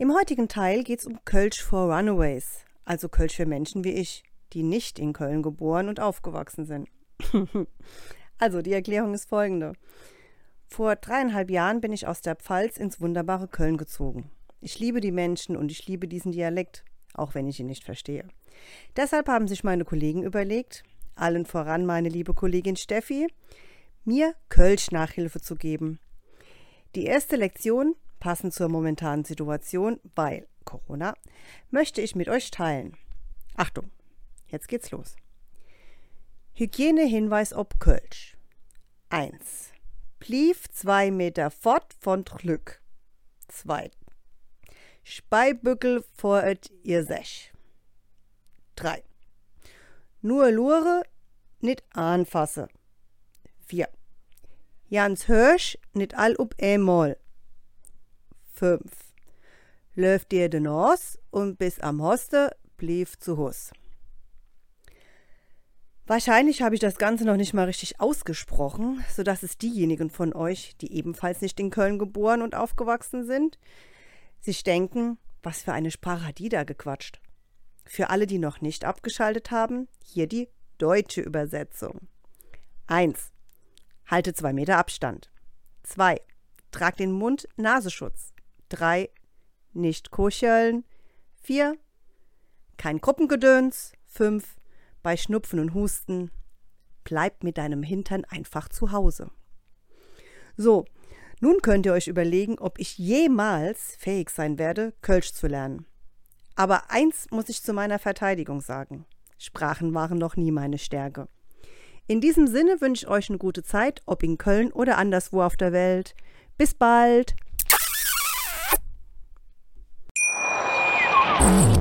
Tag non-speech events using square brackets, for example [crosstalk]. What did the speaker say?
Im heutigen Teil geht es um Kölsch for Runaways, also Kölsch für Menschen wie ich, die nicht in Köln geboren und aufgewachsen sind. [laughs] also, die Erklärung ist folgende. Vor dreieinhalb Jahren bin ich aus der Pfalz ins wunderbare Köln gezogen. Ich liebe die Menschen und ich liebe diesen Dialekt, auch wenn ich ihn nicht verstehe. Deshalb haben sich meine Kollegen überlegt, allen voran meine liebe Kollegin Steffi, mir Kölsch Nachhilfe zu geben. Die erste Lektion passend zur momentanen Situation, weil Corona, möchte ich mit euch teilen. Achtung, jetzt geht's los. Hygienehinweis ob Kölsch. 1. Blieb zwei Meter fort von Glück. 2. Speibückel vor et ihr sech. 3. Nur Lure, nit anfasse. 4. Jans Hirsch, nit all up einmal. 5. Läuft dir den Haus und bis am Hoste blieb zu Hus. Wahrscheinlich habe ich das Ganze noch nicht mal richtig ausgesprochen, sodass es diejenigen von euch, die ebenfalls nicht in Köln geboren und aufgewachsen sind, sich denken, was für eine Sprache hat die da gequatscht. Für alle, die noch nicht abgeschaltet haben, hier die deutsche Übersetzung. 1. Halte zwei Meter Abstand. 2. Trag den Mund-Nasenschutz. 3. Nicht kuscheln. 4. Kein Gruppengedöns. 5. Bei Schnupfen und Husten. Bleib mit deinem Hintern einfach zu Hause. So, nun könnt ihr euch überlegen, ob ich jemals fähig sein werde, Kölsch zu lernen. Aber eins muss ich zu meiner Verteidigung sagen. Sprachen waren noch nie meine Stärke. In diesem Sinne wünsche ich euch eine gute Zeit, ob in Köln oder anderswo auf der Welt. Bis bald!